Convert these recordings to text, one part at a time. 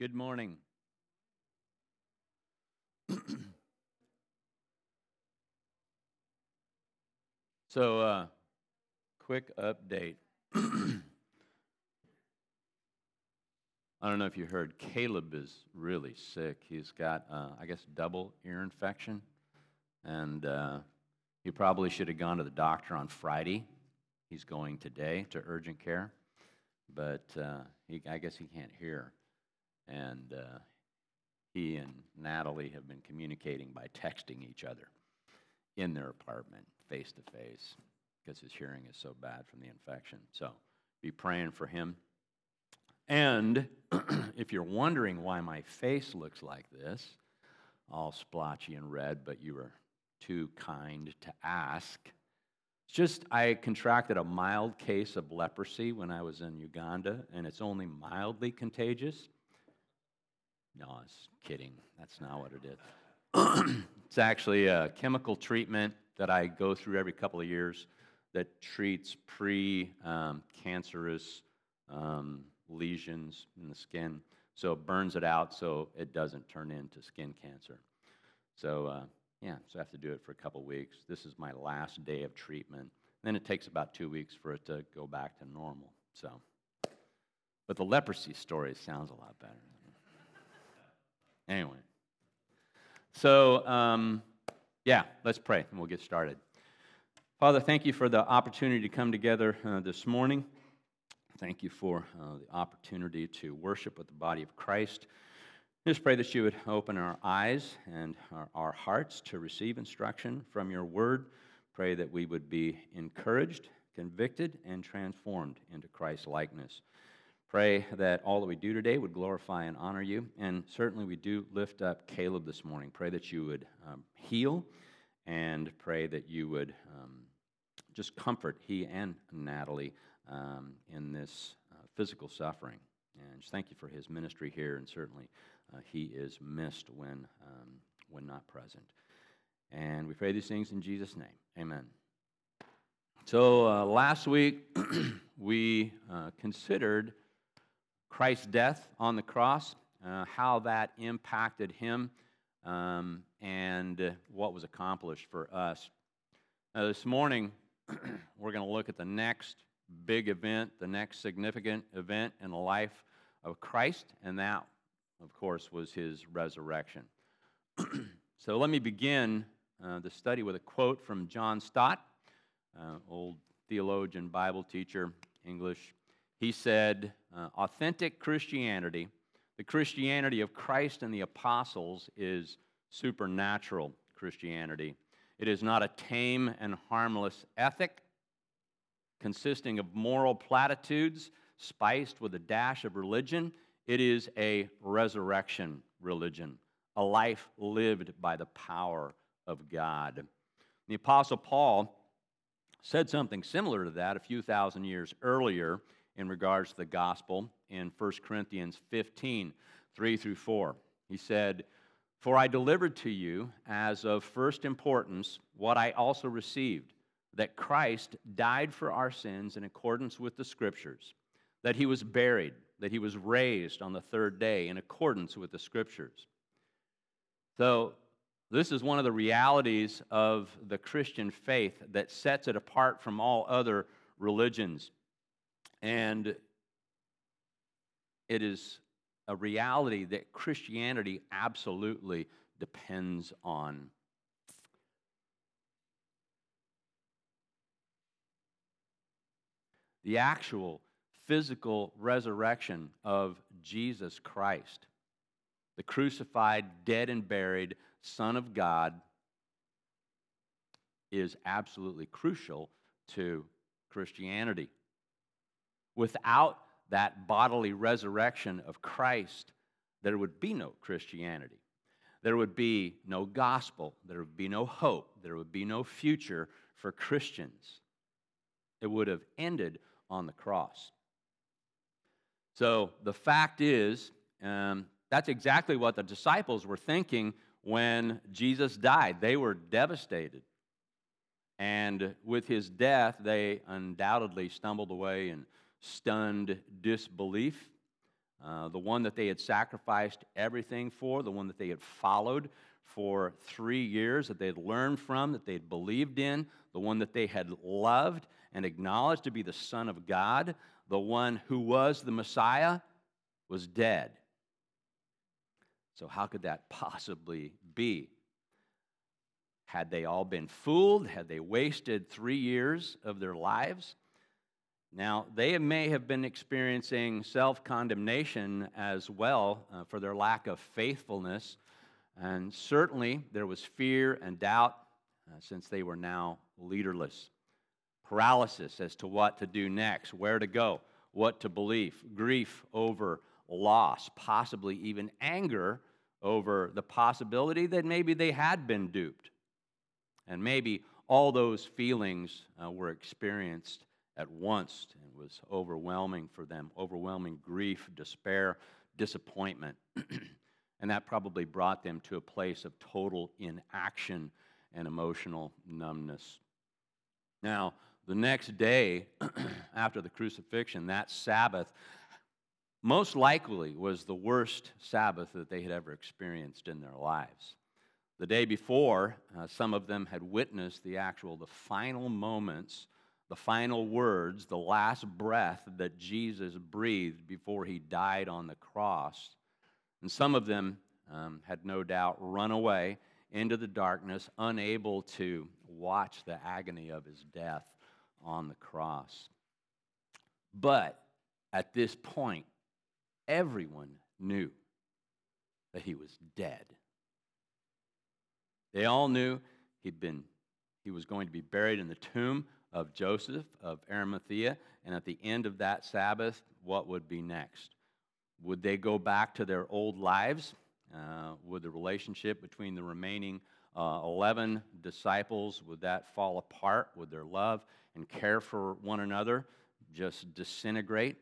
Good morning. so, uh, quick update. I don't know if you heard, Caleb is really sick. He's got, uh, I guess, double ear infection. And uh, he probably should have gone to the doctor on Friday. He's going today to urgent care. But uh, he, I guess he can't hear. And uh, he and Natalie have been communicating by texting each other in their apartment, face to face, because his hearing is so bad from the infection. So be praying for him. And if you're wondering why my face looks like this, all splotchy and red, but you were too kind to ask. It's just I contracted a mild case of leprosy when I was in Uganda, and it's only mildly contagious. No, I was kidding. That's not what it is. it's actually a chemical treatment that I go through every couple of years that treats pre um, cancerous um, lesions in the skin. So it burns it out so it doesn't turn into skin cancer. So, uh, yeah, so I have to do it for a couple weeks. This is my last day of treatment. Then it takes about two weeks for it to go back to normal. So, but the leprosy story sounds a lot better. Anyway, so um, yeah, let's pray and we'll get started. Father, thank you for the opportunity to come together uh, this morning. Thank you for uh, the opportunity to worship with the body of Christ. Just pray that you would open our eyes and our, our hearts to receive instruction from your word. Pray that we would be encouraged, convicted, and transformed into Christ's likeness. Pray that all that we do today would glorify and honor you. And certainly we do lift up Caleb this morning. Pray that you would um, heal and pray that you would um, just comfort he and Natalie um, in this uh, physical suffering. And just thank you for his ministry here. And certainly uh, he is missed when, um, when not present. And we pray these things in Jesus' name. Amen. So uh, last week we uh, considered Christ's death on the cross, uh, how that impacted him, um, and what was accomplished for us. Now, this morning, we're going to look at the next big event, the next significant event in the life of Christ, and that, of course, was his resurrection. so let me begin uh, the study with a quote from John Stott, uh, old theologian, Bible teacher, English he said, uh, authentic Christianity, the Christianity of Christ and the apostles, is supernatural Christianity. It is not a tame and harmless ethic consisting of moral platitudes spiced with a dash of religion. It is a resurrection religion, a life lived by the power of God. The Apostle Paul said something similar to that a few thousand years earlier in regards to the gospel in 1 Corinthians 15 3 through 4. He said, For I delivered to you as of first importance what I also received that Christ died for our sins in accordance with the Scriptures, that he was buried, that he was raised on the third day in accordance with the Scriptures. So, this is one of the realities of the Christian faith that sets it apart from all other religions. And it is a reality that Christianity absolutely depends on. The actual physical resurrection of Jesus Christ, the crucified, dead, and buried Son of God, is absolutely crucial to Christianity. Without that bodily resurrection of Christ, there would be no Christianity. There would be no gospel. There would be no hope. There would be no future for Christians. It would have ended on the cross. So the fact is, um, that's exactly what the disciples were thinking when Jesus died. They were devastated. And with his death, they undoubtedly stumbled away and stunned disbelief. uh, the one that they had sacrificed everything for, the one that they had followed for three years, that they had learned from, that they had believed in, the one that they had loved and acknowledged to be the Son of God, the one who was the Messiah, was dead. So, how could that possibly be? Had they all been fooled? Had they wasted three years of their lives? Now, they may have been experiencing self condemnation as well uh, for their lack of faithfulness. And certainly there was fear and doubt uh, since they were now leaderless. Paralysis as to what to do next, where to go, what to believe, grief over loss, possibly even anger over the possibility that maybe they had been duped. And maybe all those feelings uh, were experienced at once. It was overwhelming for them overwhelming grief, despair, disappointment. and that probably brought them to a place of total inaction and emotional numbness. Now, the next day after the crucifixion, that Sabbath, most likely was the worst Sabbath that they had ever experienced in their lives. The day before, uh, some of them had witnessed the actual, the final moments the final words, the last breath that Jesus breathed before he died on the cross. And some of them um, had no doubt run away into the darkness, unable to watch the agony of his death on the cross. But at this point, everyone knew that he was dead. They all knew he'd been, he was going to be buried in the tomb of Joseph of Arimathea. And at the end of that Sabbath, what would be next? Would they go back to their old lives? Uh, would the relationship between the remaining uh, 11 disciples, would that fall apart? Would their love and care for one another just disintegrate?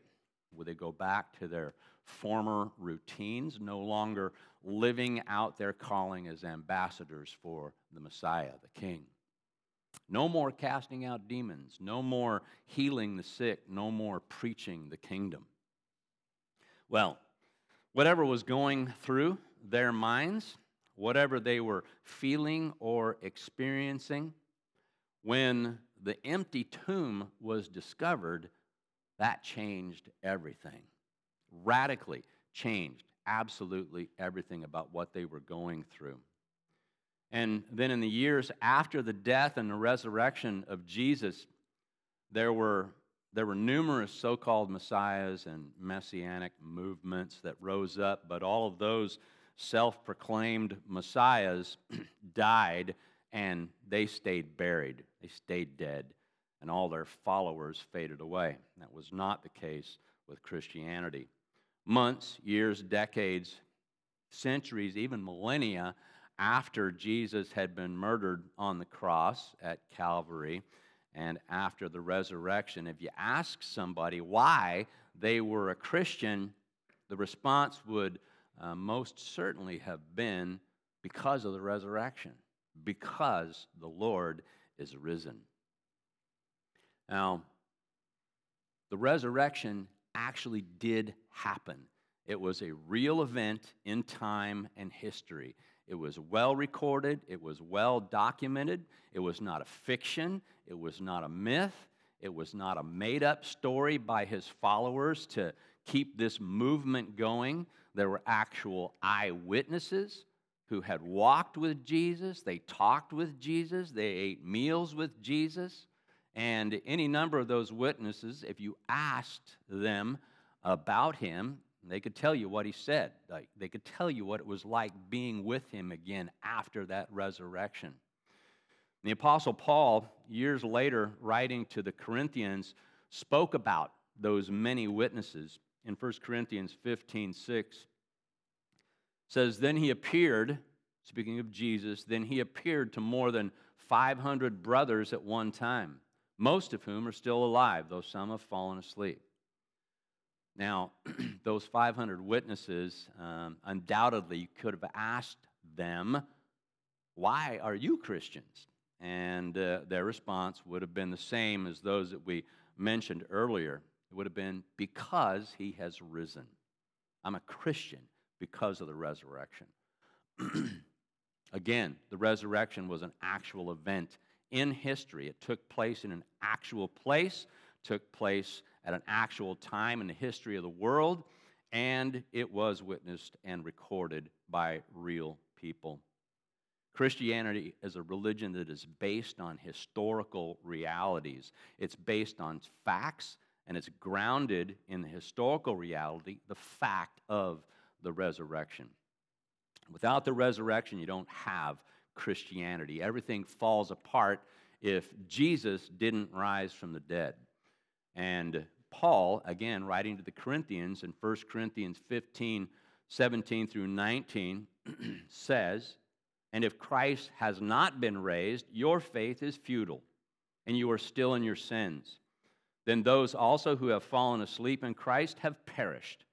Would they go back to their former routines, no longer living out their calling as ambassadors for the Messiah, the King? No more casting out demons, no more healing the sick, no more preaching the kingdom. Well, whatever was going through their minds, whatever they were feeling or experiencing, when the empty tomb was discovered, that changed everything. Radically changed absolutely everything about what they were going through. And then in the years after the death and the resurrection of Jesus, there were, there were numerous so called messiahs and messianic movements that rose up, but all of those self proclaimed messiahs died and they stayed buried. They stayed dead, and all their followers faded away. That was not the case with Christianity. Months, years, decades, centuries, even millennia after Jesus had been murdered on the cross at Calvary and after the resurrection, if you ask somebody why they were a Christian, the response would uh, most certainly have been because of the resurrection, because the Lord is risen. Now, the resurrection actually did happen. It was a real event in time and history. It was well recorded, it was well documented, it was not a fiction, it was not a myth, it was not a made up story by his followers to keep this movement going. There were actual eyewitnesses who had walked with Jesus, they talked with Jesus, they ate meals with Jesus. And any number of those witnesses, if you asked them about him, they could tell you what he said. Like, they could tell you what it was like being with him again after that resurrection. The Apostle Paul, years later, writing to the Corinthians, spoke about those many witnesses. In 1 Corinthians 15 6, says, Then he appeared, speaking of Jesus, then he appeared to more than 500 brothers at one time, most of whom are still alive, though some have fallen asleep. Now, those 500 witnesses um, undoubtedly could have asked them, Why are you Christians? And uh, their response would have been the same as those that we mentioned earlier. It would have been, Because he has risen. I'm a Christian because of the resurrection. Again, the resurrection was an actual event in history. It took place in an actual place, took place at an actual time in the history of the world, and it was witnessed and recorded by real people. Christianity is a religion that is based on historical realities. It's based on facts and it's grounded in the historical reality, the fact of the resurrection. Without the resurrection, you don't have Christianity. Everything falls apart if Jesus didn't rise from the dead. And Paul, again, writing to the Corinthians in 1 Corinthians 15, 17 through 19, says, And if Christ has not been raised, your faith is futile, and you are still in your sins. Then those also who have fallen asleep in Christ have perished.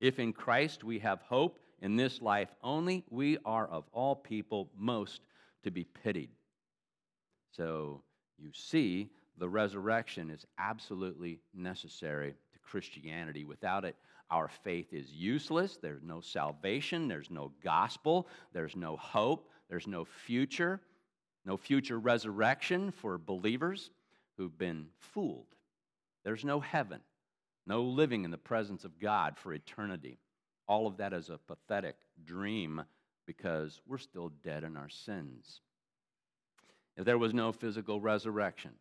If in Christ we have hope in this life only, we are of all people most to be pitied. So you see, the resurrection is absolutely necessary to Christianity. Without it, our faith is useless. There's no salvation, there's no gospel, there's no hope, there's no future, no future resurrection for believers who've been fooled. There's no heaven, no living in the presence of God for eternity. All of that is a pathetic dream because we're still dead in our sins. If there was no physical resurrection,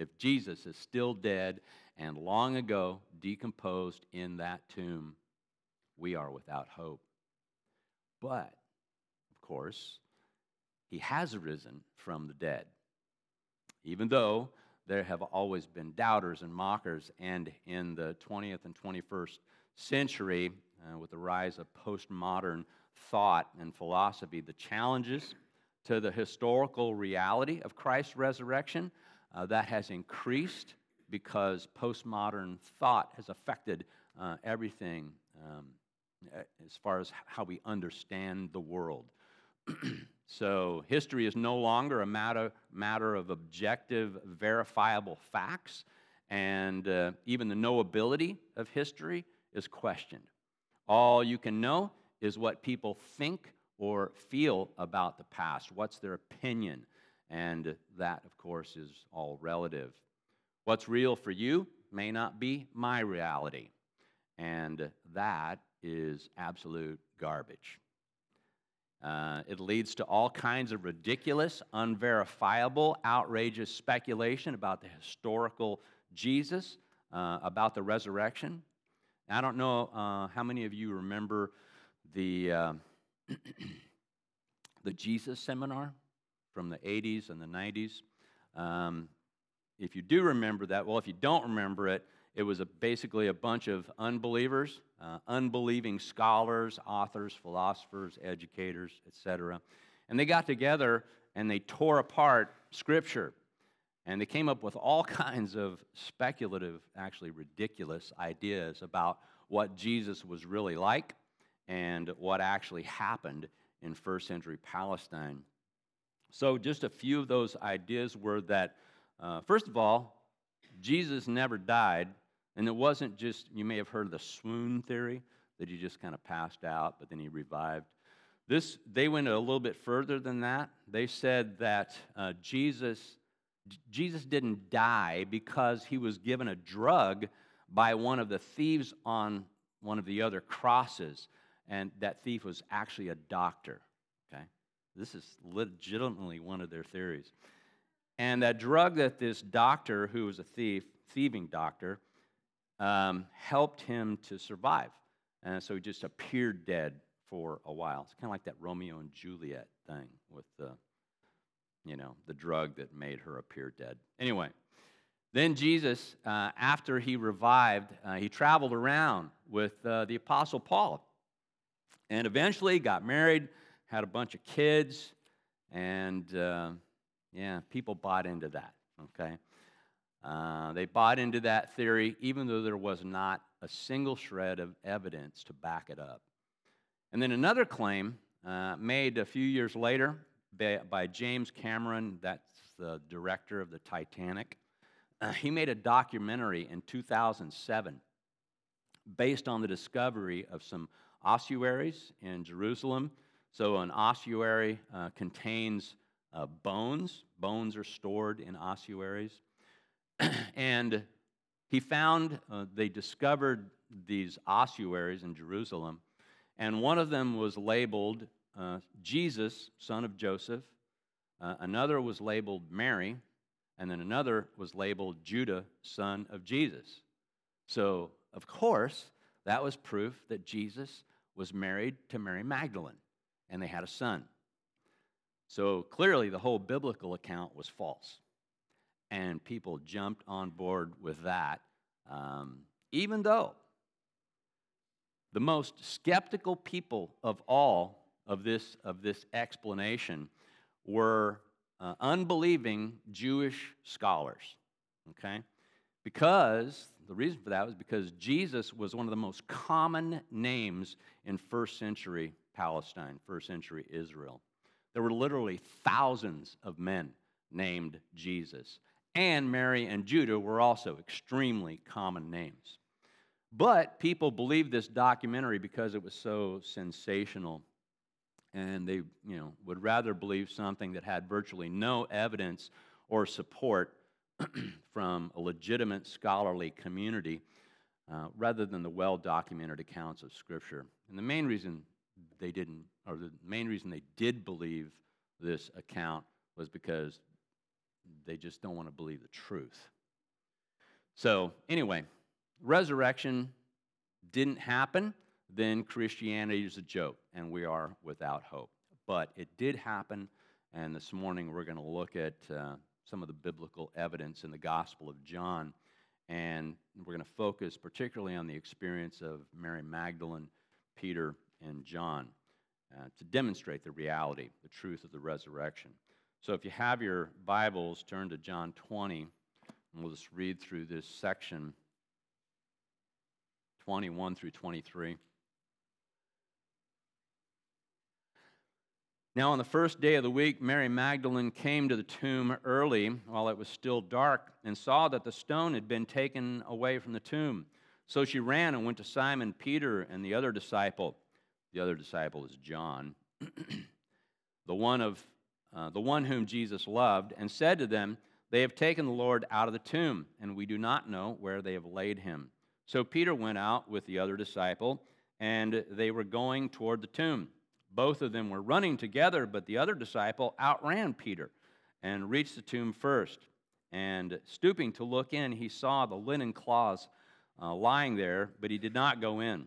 if Jesus is still dead and long ago decomposed in that tomb, we are without hope. But, of course, he has risen from the dead. Even though there have always been doubters and mockers, and in the 20th and 21st century, uh, with the rise of postmodern thought and philosophy, the challenges to the historical reality of Christ's resurrection uh, that has increased because postmodern thought has affected uh, everything um, as far as how we understand the world. so, history is no longer a matter, matter of objective, verifiable facts, and uh, even the knowability of history is questioned. All you can know is what people think or feel about the past. What's their opinion? And that, of course, is all relative. What's real for you may not be my reality. And that is absolute garbage. Uh, it leads to all kinds of ridiculous, unverifiable, outrageous speculation about the historical Jesus, uh, about the resurrection. I don't know uh, how many of you remember the, uh, the Jesus seminar from the 80s and the 90s. Um, if you do remember that, well, if you don't remember it, it was a, basically a bunch of unbelievers, uh, unbelieving scholars, authors, philosophers, educators, etc. And they got together and they tore apart Scripture. And they came up with all kinds of speculative, actually ridiculous ideas about what Jesus was really like and what actually happened in first century Palestine. So, just a few of those ideas were that, uh, first of all, Jesus never died, and it wasn't just, you may have heard of the swoon theory, that he just kind of passed out, but then he revived. This, they went a little bit further than that. They said that uh, Jesus, Jesus didn't die because he was given a drug by one of the thieves on one of the other crosses, and that thief was actually a doctor. This is legitimately one of their theories. And that drug that this doctor, who was a thief, thieving doctor, um, helped him to survive. And so he just appeared dead for a while. It's kind of like that Romeo and Juliet thing with the, you know, the drug that made her appear dead. Anyway, then Jesus, uh, after he revived, uh, he traveled around with uh, the Apostle Paul and eventually got married had a bunch of kids, and uh, yeah, people bought into that, okay? Uh, they bought into that theory even though there was not a single shred of evidence to back it up. And then another claim uh, made a few years later by, by, James Cameron, that's the director of the Titanic. Uh, he made a documentary in 2007 based on the discovery of some ossuaries in Jerusalem. So, an ossuary uh, contains uh, bones. Bones are stored in ossuaries. and he found, uh, they discovered these ossuaries in Jerusalem, and one of them was labeled uh, Jesus, son of Joseph. Uh, another was labeled Mary, and then another was labeled Judah, son of Jesus. So, of course, that was proof that Jesus was married to Mary Magdalene, and they had a son. So clearly, the whole biblical account was false. And people jumped on board with that, um, even though the most skeptical people of all of this, of this explanation were uh, unbelieving Jewish scholars. Okay? Because the reason for that was because Jesus was one of the most common names in first century Palestine, first century Israel. There were literally thousands of men named Jesus. And Mary and Judah were also extremely common names. But people believed this documentary because it was so sensational and they you know, would rather believe something that had virtually no evidence or support from a legitimate scholarly community uh, rather than the well documented accounts of Scripture. And the main reason they didn't, or the main reason they did believe this account was because they just don't want to believe the truth. So, anyway, resurrection didn't happen then Christianity is a joke and we are without hope. But it did happen, and this morning we're going to look at uh, some of the biblical evidence in the Gospel of John. And we're going to focus particularly on the experience of Mary Magdalene, Peter, and John uh, to demonstrate the reality, the truth of the resurrection. So if you have your Bibles, turn to John 20, and we'll just read through this section 21 through 23. Now, on the first day of the week, Mary Magdalene came to the tomb early while it was still dark and saw that the stone had been taken away from the tomb. So she ran and went to Simon Peter and the other disciple. The other disciple is John, the one of uh, the one whom Jesus loved, and said to them, They have taken the Lord out of the tomb, and we do not know where they have laid him. So Peter went out with the other disciple, and they were going toward the tomb. Both of them were running together, but the other disciple outran Peter and reached the tomb first. And stooping to look in, he saw the linen cloths uh, lying there, but he did not go in.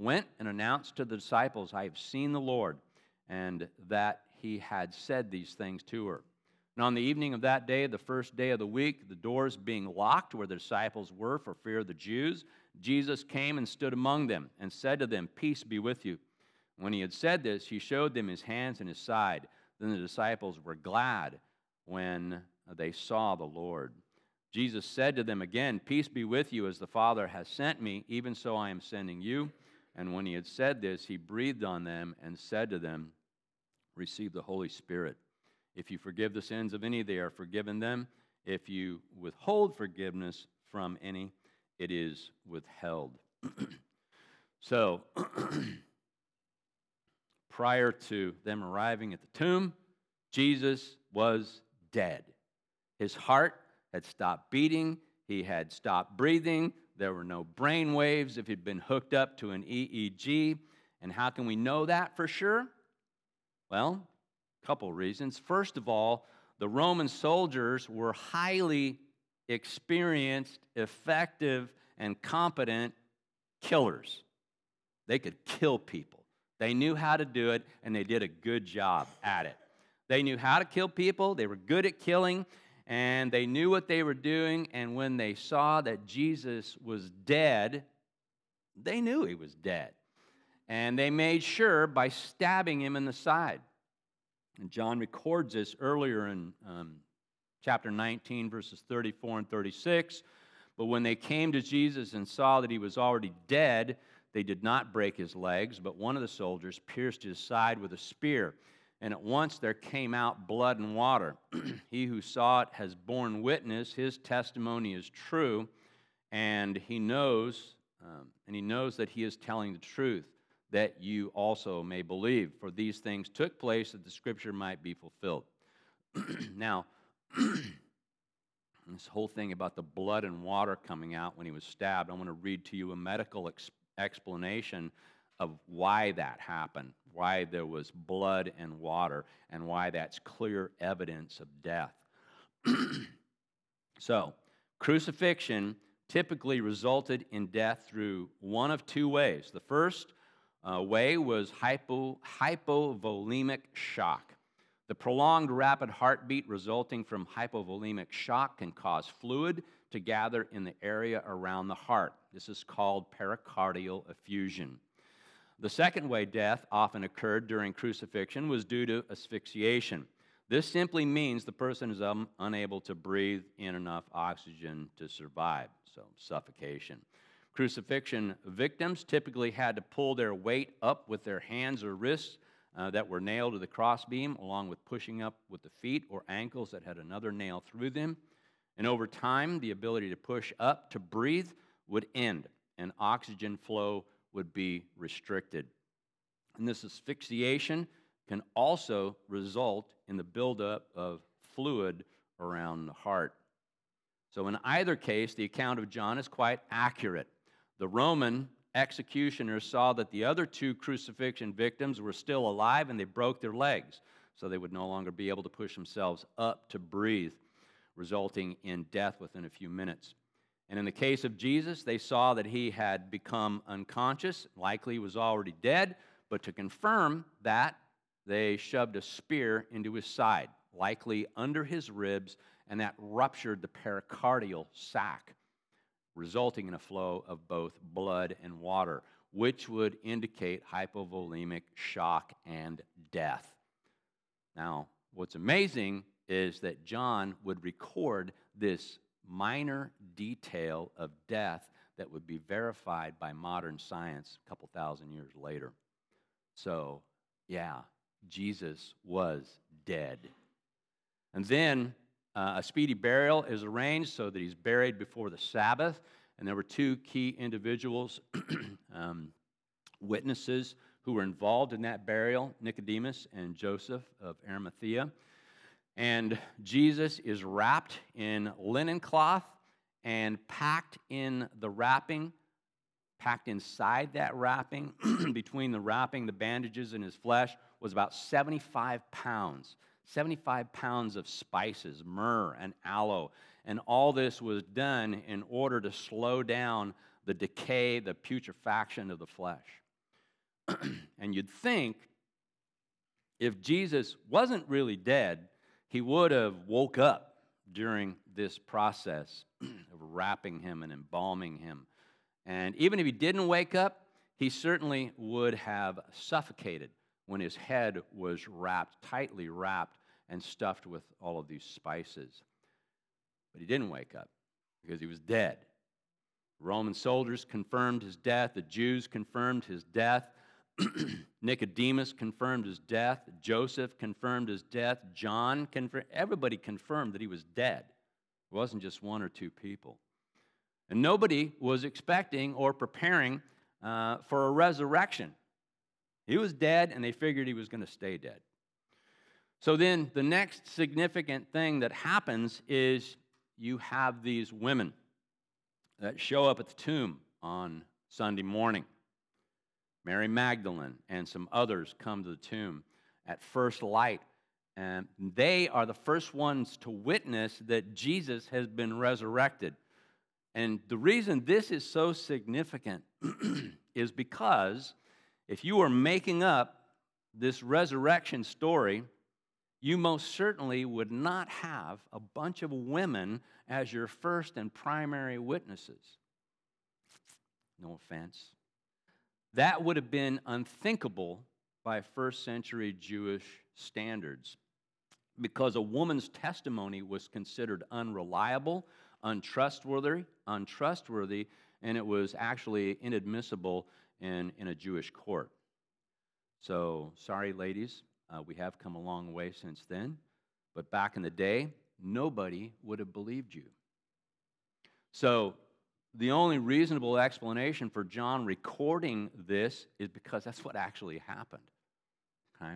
went and announced to the disciples, I have seen the Lord, and that he had said these things to her. And on the evening of that day, the first day of the week, the doors being locked where the disciples were for fear of the Jews, Jesus came and stood among them and said to them, Peace be with you. When he had said this, he showed them his hands and his side. Then the disciples were glad when they saw the Lord. Jesus said to them again, Peace be with you, as the Father has sent me, even so I am sending you. And when he had said this, he breathed on them and said to them, Receive the Holy Spirit. If you forgive the sins of any, they are forgiven them. If you withhold forgiveness from any, it is withheld. so, prior to them arriving at the tomb, Jesus was dead. His heart had stopped beating, he had stopped breathing, there were no brain waves if he'd been hooked up to an EEG. And how can we know that for sure? Well, a couple reasons. First of all, the Roman soldiers were highly experienced, effective, and competent killers. They could kill people. They knew how to do it, and they did a good job at it. They knew how to kill people, they were good at killing, and they knew what they were doing. And when they saw that Jesus was dead, they knew he was dead. And they made sure by stabbing him in the side. And John records this earlier in um, chapter 19, verses 34 and 36. But when they came to Jesus and saw that he was already dead, they did not break his legs, but one of the soldiers pierced his side with a spear and at once there came out blood and water. he who saw it has borne witness, his testimony is true, and he knows, um, and he knows that he is telling the truth, that you also may believe. For these things took place that the scripture might be fulfilled. now, this whole thing about the blood and water coming out when he was stabbed, I want to read to you a medical ex- explanation of why that happened why there was blood and water, and why that's clear evidence of death. so, crucifixion typically resulted in death through one of two ways. The first uh, way was hypo, hypovolemic shock. The prolonged rapid heartbeat resulting from hypovolemic shock can cause fluid to gather in the area around the heart. This is called pericardial effusion. The second way death often occurred during crucifixion was due to asphyxiation. This simply means the person is um, unable to breathe in enough oxygen to survive, so suffocation. Crucifixion victims typically had to pull their weight up with their hands or wrists uh, that were nailed to the crossbeam, along with pushing up with the feet or ankles that had another nail through them. And over time, the ability to push up to breathe would end, and oxygen flow would be restricted. And this asphyxiation can also result in the buildup of fluid around the heart. So, in either case, the account of John is quite accurate. The Roman executioners saw that the other two crucifixion victims were still alive and they broke their legs, so they would no longer be able to push themselves up to breathe, resulting in death within a few minutes. And in the case of Jesus, they saw that he had become unconscious, likely was already dead, but to confirm that, they shoved a spear into his side, likely under his ribs, and that ruptured the pericardial sac, resulting in a flow of both blood and water, which would indicate hypovolemic shock and death. Now, what's amazing is that John would record this minor detail of death that would be verified by modern science a couple thousand years later. So, yeah, Jesus was dead. And then uh, a speedy burial is arranged so that he's buried before the Sabbath. And there were two key individuals, um, witnesses, who were involved in that burial Nicodemus and Joseph of Arimathea. And Jesus is wrapped in linen cloth and packed in the wrapping, packed inside that wrapping, between the wrapping, the bandages, and his flesh, was about 75 pounds. 75 pounds of spices, myrrh and aloe. And all this was done in order to slow down the decay, the putrefaction of the flesh. and you'd think if Jesus wasn't really dead, he would have woke up during this process of wrapping him and embalming him. And even if he didn't wake up, he certainly would have suffocated when his head was wrapped, tightly wrapped, and stuffed with all of these spices. But he didn't wake up because he was dead. Roman soldiers confirmed his death. The Jews confirmed his death. Nicodemus confirmed his death. Joseph confirmed his death. John confirmed. Everybody confirmed that he was dead. It wasn't just one or two people. And nobody was expecting or preparing uh, for a resurrection. He was dead, and they figured he was going to stay dead. So then, the next significant thing that happens is you have these women that show up at the tomb on Sunday morning. Mary Magdalene and some others come to the tomb at first light, and they are the first ones to witness that Jesus has been resurrected. And the reason this is so significant is because if you were making up this resurrection story, you most certainly would not have a bunch of women as your first and primary witnesses. No offense. That would have been unthinkable by first century Jewish standards because a woman's testimony was considered unreliable, untrustworthy, untrustworthy, and it was actually inadmissible in, in a Jewish court. So, sorry, ladies, uh, we have come a long way since then, but back in the day, nobody would have believed you. So, the only reasonable explanation for John recording this is because that's what actually happened. Okay?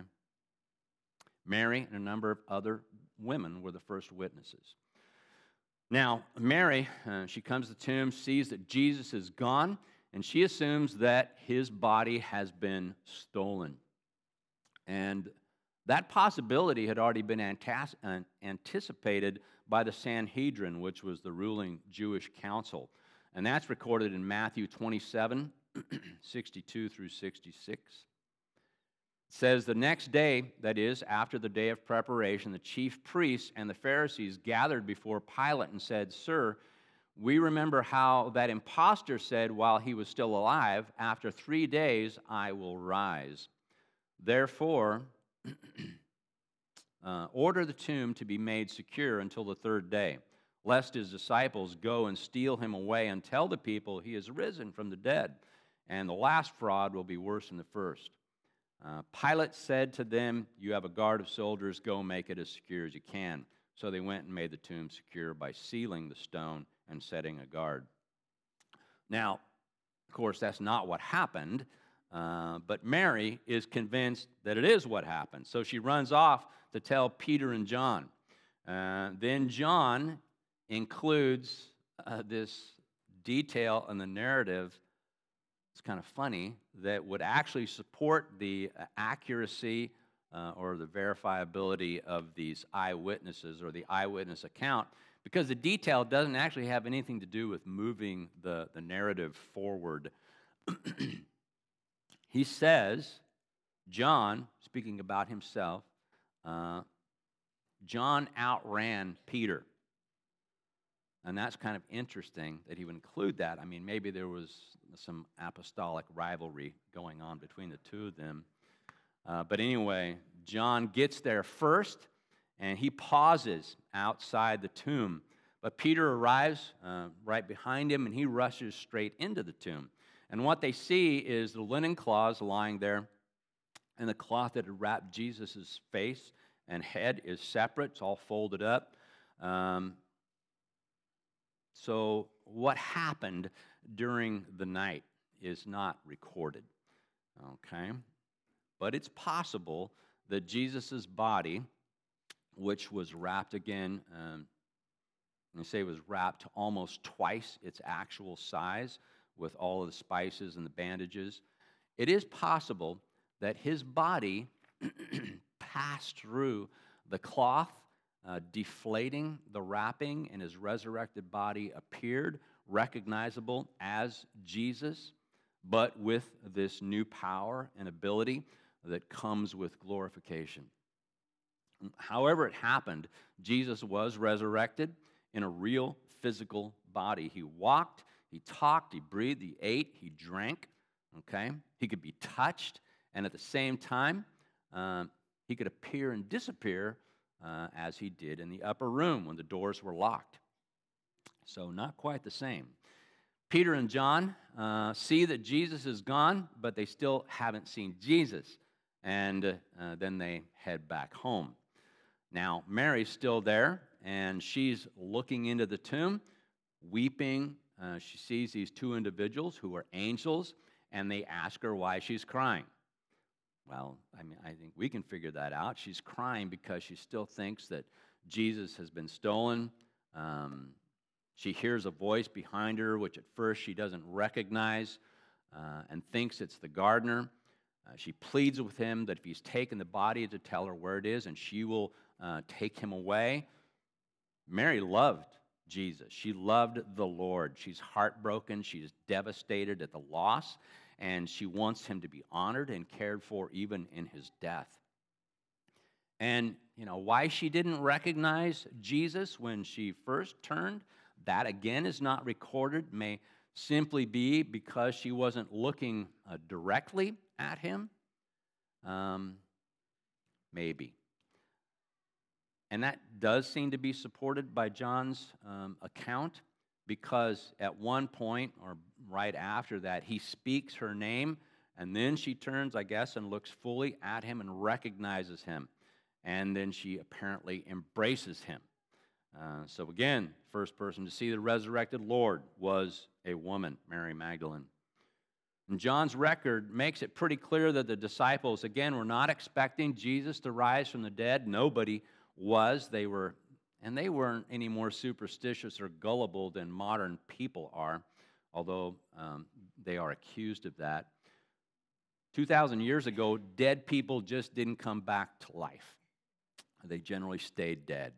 Mary and a number of other women were the first witnesses. Now, Mary, uh, she comes to the tomb, sees that Jesus is gone, and she assumes that his body has been stolen. And that possibility had already been anticipated by the Sanhedrin, which was the ruling Jewish council. And that's recorded in Matthew 27 62 through 66. It says, The next day, that is, after the day of preparation, the chief priests and the Pharisees gathered before Pilate and said, Sir, we remember how that impostor said while he was still alive, After three days I will rise. Therefore, uh, order the tomb to be made secure until the third day, lest his disciples go and steal him away and tell the people he has risen from the dead. And the last fraud will be worse than the first. Uh, Pilate said to them, You have a guard of soldiers, go make it as secure as you can. So they went and made the tomb secure by sealing the stone and setting a guard. Now, of course, that's not what happened. Uh, but Mary is convinced that it is what happened. So she runs off to tell Peter and John. Uh, then John includes uh, this detail in the narrative. It's kind of funny that would actually support the accuracy uh, or the verifiability of these eyewitnesses or the eyewitness account because the detail doesn't actually have anything to do with moving the, the narrative forward. He says, John, speaking about himself, uh, John outran Peter. And that's kind of interesting that he would include that. I mean, maybe there was some apostolic rivalry going on between the two of them. Uh, but anyway, John gets there first and he pauses outside the tomb. But Peter arrives uh, right behind him and he rushes straight into the tomb. And what they see is the linen cloths lying there, and the cloth that had wrapped Jesus' face and head is separate, it's all folded up. Um, so, what happened during the night is not recorded. Okay? But it's possible that Jesus' body, which was wrapped again, um, I say it was wrapped almost twice its actual size, with all of the spices and the bandages, it is possible that his body passed through the cloth, uh, deflating the wrapping, and his resurrected body appeared recognizable as Jesus, but with this new power and ability that comes with glorification. However, it happened, Jesus was resurrected in a real physical body. He walked, he talked, he breathed, he ate, he drank. Okay? He could be touched, and at the same time, um, he could appear and disappear uh, as he did in the upper room when the doors were locked. So, not quite the same. Peter and John uh, see that Jesus is gone, but they still haven't seen Jesus. And uh, then they head back home. Now, Mary's still there, and she's looking into the tomb, weeping. Uh, she sees these two individuals who are angels, and they ask her why she's crying. Well, I mean, I think we can figure that out. She's crying because she still thinks that Jesus has been stolen. Um, she hears a voice behind her, which at first she doesn't recognize uh, and thinks it's the gardener. Uh, she pleads with him that if he's taken the body, to tell her where it is, and she will uh, take him away. Mary loved Jesus. She loved the Lord. She's heartbroken. She's devastated at the loss, and she wants him to be honored and cared for even in his death. And, you know, why she didn't recognize Jesus when she first turned, that again is not recorded, may simply be because she wasn't looking uh, directly at him. Um, maybe. And that does seem to be supported by John's um, account because at one point, or right after that, he speaks her name, and then she turns, I guess, and looks fully at him and recognizes him. And then she apparently embraces him. Uh, so, again, first person to see the resurrected Lord was a woman, Mary Magdalene. And John's record makes it pretty clear that the disciples, again, were not expecting Jesus to rise from the dead. Nobody was. They were, and they weren't any more superstitious or gullible than modern people are, although um, they are accused of that. 2,000 years ago, dead people just didn't come back to life, they generally stayed dead.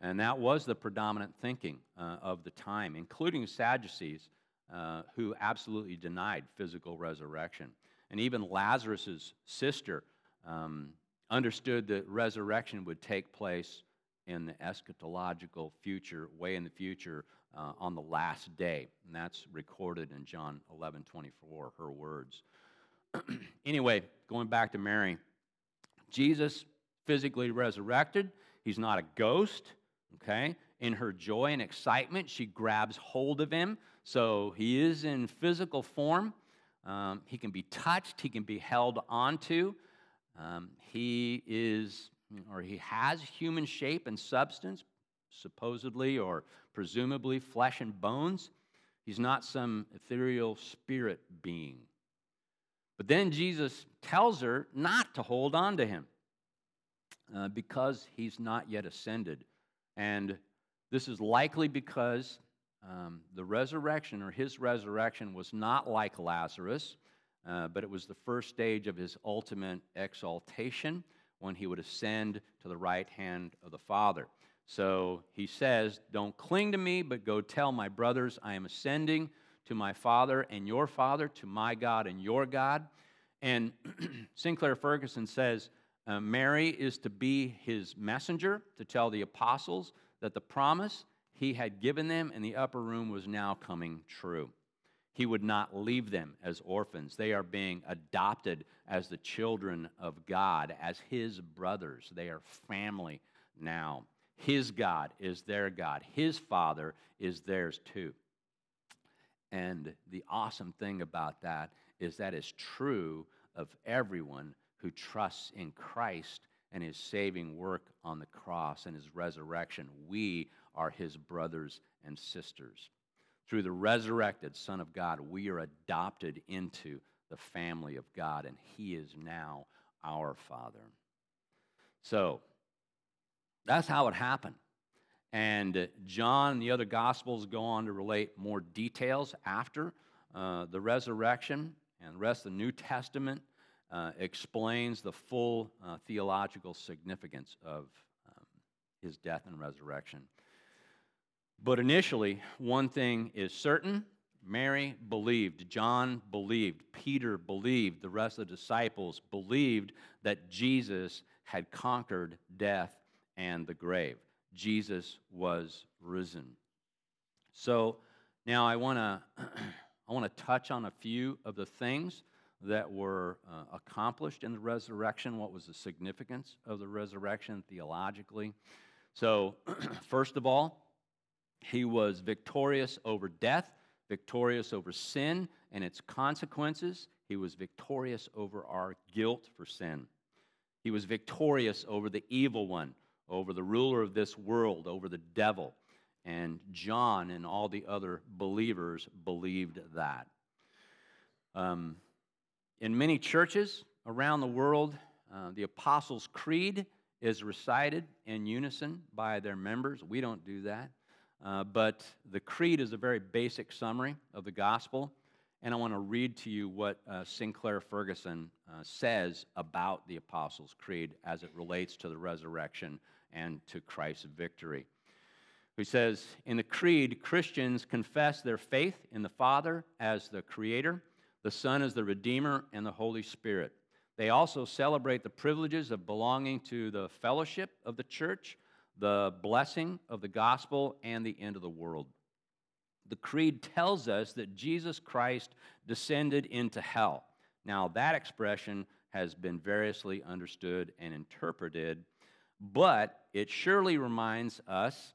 And that was the predominant thinking uh, of the time, including Sadducees, uh, who absolutely denied physical resurrection. And even Lazarus' sister um, understood that resurrection would take place in the eschatological future, way in the future, uh, on the last day. And that's recorded in John 11 24, her words. anyway, going back to Mary, Jesus physically resurrected. He's not a ghost okay? In her joy and excitement, she grabs hold of him. So he is in physical form. Um, he can be touched, he can be held onto. Um, he is, or he has human shape and substance, supposedly or presumably flesh and bones. He's not some ethereal spirit being. But then Jesus tells her not to hold on to him uh, because he's not yet ascended. And this is likely because um, the resurrection or his resurrection was not like Lazarus, uh, but it was the first stage of his ultimate exaltation when he would ascend to the right hand of the Father. So he says, Don't cling to me, but go tell my brothers, I am ascending to my Father and your Father, to my God and your God. And Sinclair Ferguson says, uh, Mary is to be his messenger to tell the apostles that the promise he had given them in the upper room was now coming true. He would not leave them as orphans. They are being adopted as the children of God, as his brothers. They are family now. His God is their God, his Father is theirs too. And the awesome thing about that is that is true of everyone who trusts in Christ and his saving work on the cross and his resurrection. We are his brothers and sisters. Through the resurrected Son of God, we are adopted into the family of God, and he is now our Father. So, that's how it happened. And John and the other Gospels go on to relate more details after uh, the resurrection and the rest of the New Testament uh, explains the full uh, theological significance of um, his death and resurrection. But initially, one thing is certain Mary believed, John believed, Peter believed, the rest of the disciples believed that Jesus had conquered death and the grave. Jesus was risen. So now I want to I want to touch on a few of the things that were uh, accomplished in the resurrection, what was the significance of the resurrection theologically. So, first of all, he was victorious over death, victorious over sin and its consequences. He was victorious over our guilt for sin. He was victorious over the evil one, over the ruler of this world, over the devil. And John and all the other believers believed that. Um, in many churches around the world, uh, the Apostles' Creed is recited in unison by their members. We don't do that. Uh, but the creed is a very basic summary of the gospel. And I want to read to you what uh, Sinclair Ferguson uh, says about the Apostles' Creed as it relates to the resurrection and to Christ's victory. He says, In the Creed, Christians confess their faith in the Father as the Creator, the Son as the Redeemer, and the Holy Spirit. They also celebrate the privileges of belonging to the fellowship of the church the blessing of the gospel and the end of the world. The creed tells us that Jesus Christ descended into hell. Now, that expression has been variously understood and interpreted, but it surely reminds us,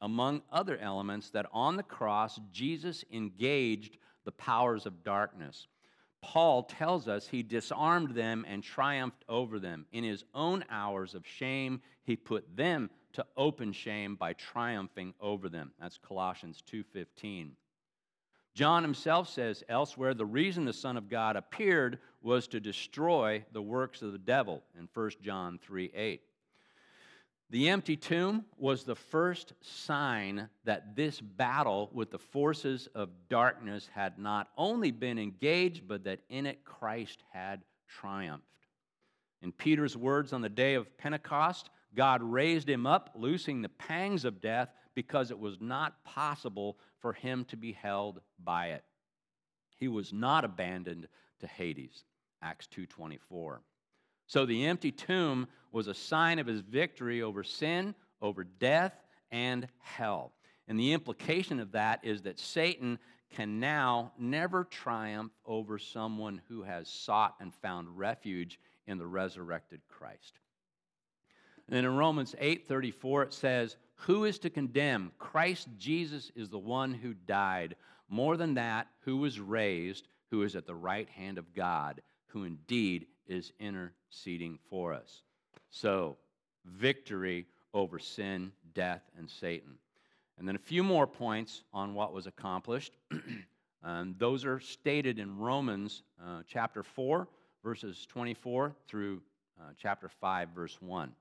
among other elements, that on the cross, Jesus engaged the powers of darkness. Paul tells us he disarmed them and triumphed over them. In his own hours of shame, he put them to open shame by triumphing over them. That's Colossians 2:15. John himself says elsewhere the reason the Son of God appeared was to destroy the works of the devil in 1 John 3 8. The empty tomb was the first sign that this battle with the forces of darkness had not only been engaged, but that in it Christ had triumphed. In Peter's words on the day of Pentecost, God raised him up, loosing the pangs of death, because it was not possible for him to be held by it. He was not abandoned to Hades. Acts 2:24. So the empty tomb was a sign of his victory over sin, over death, and hell. And the implication of that is that Satan can now never triumph over someone who has sought and found refuge in the resurrected Christ. And in Romans 8:34 it says, "Who is to condemn? Christ Jesus is the one who died, more than that, who was raised, who is at the right hand of God, who indeed is interceding for us." So, victory over sin, death, and Satan. And then a few more points on what was accomplished. um, those are stated in Romans uh, chapter 4, verses 24 through uh, chapter 5, verse 1.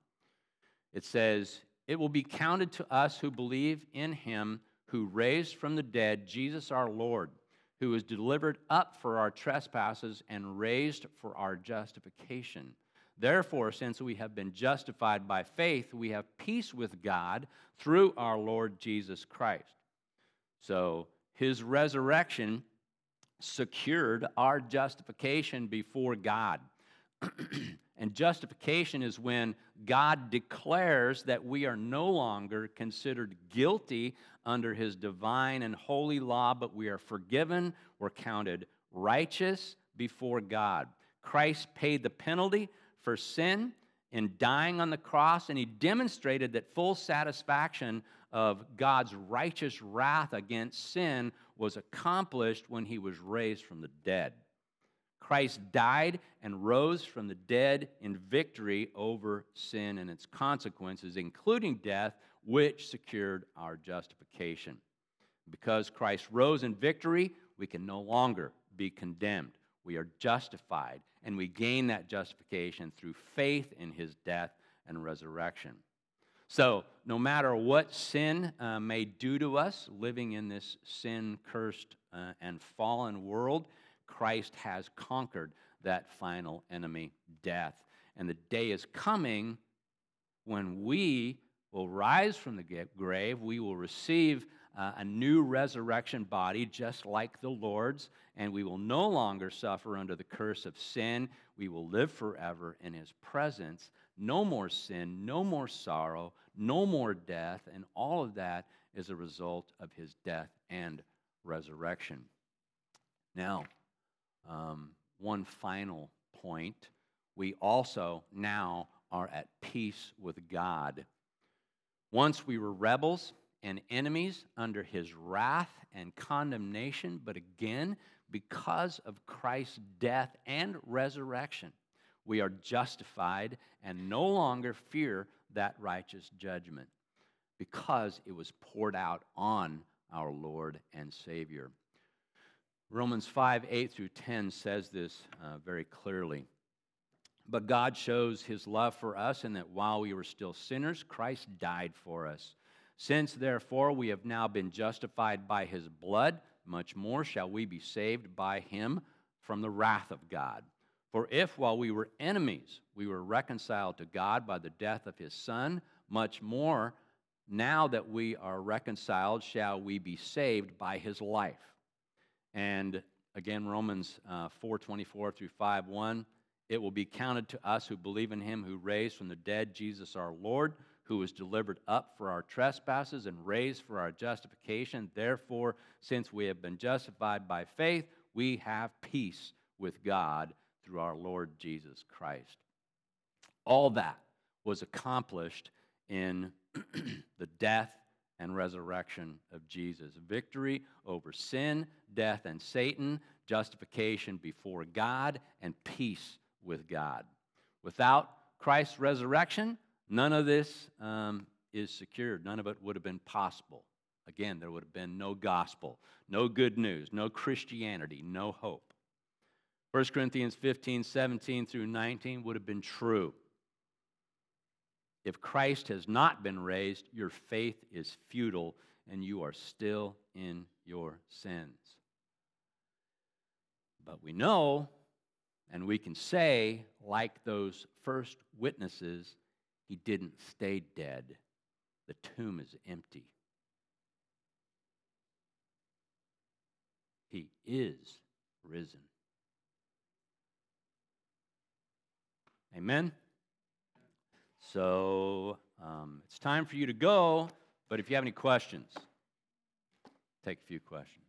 It says, It will be counted to us who believe in him who raised from the dead Jesus our Lord, who was delivered up for our trespasses and raised for our justification. Therefore, since we have been justified by faith, we have peace with God through our Lord Jesus Christ. So, his resurrection secured our justification before God. and justification is when God declares that we are no longer considered guilty under his divine and holy law, but we are forgiven, we're counted righteous before God. Christ paid the penalty for sin in dying on the cross, and he demonstrated that full satisfaction of God's righteous wrath against sin was accomplished when he was raised from the dead. Christ died and rose from the dead in victory over sin and its consequences, including death, which secured our justification. Because Christ rose in victory, we can no longer be condemned. We are justified, and we gain that justification through faith in his death and resurrection. So, no matter what sin uh, may do to us living in this sin cursed uh, and fallen world, Christ has conquered that final enemy, death. And the day is coming when we will rise from the grave. We will receive uh, a new resurrection body, just like the Lord's, and we will no longer suffer under the curse of sin. We will live forever in His presence. No more sin, no more sorrow, no more death, and all of that is a result of His death and resurrection. Now, um, one final point we also now are at peace with God. Once we were rebels and enemies under his wrath and condemnation, but again, because of Christ's death and resurrection, we are justified and no longer fear that righteous judgment because it was poured out on our Lord and Savior. Romans 5 8 through 10 says this uh, very clearly. But God shows his love for us in that while we were still sinners, Christ died for us. Since therefore we have now been justified by his blood, much more shall we be saved by him from the wrath of God. For if while we were enemies we were reconciled to God by the death of his Son, much more now that we are reconciled shall we be saved by his life. And again, Romans uh, 4 24 through 5 1. It will be counted to us who believe in him who raised from the dead Jesus our Lord, who was delivered up for our trespasses and raised for our justification. Therefore, since we have been justified by faith, we have peace with God through our Lord Jesus Christ. All that was accomplished in the death and resurrection of Jesus. Victory over sin, death, and Satan, justification before God, and peace with God. Without Christ's resurrection, none of this um, is secured. None of it would have been possible. Again, there would have been no gospel, no good news, no Christianity, no hope. 1 Corinthians 15, 17 through 19 would have been true. If Christ has not been raised, your faith is futile and you are still in your sins. But we know and we can say, like those first witnesses, he didn't stay dead. The tomb is empty. He is risen. Amen? So um, it's time for you to go, but if you have any questions, take a few questions.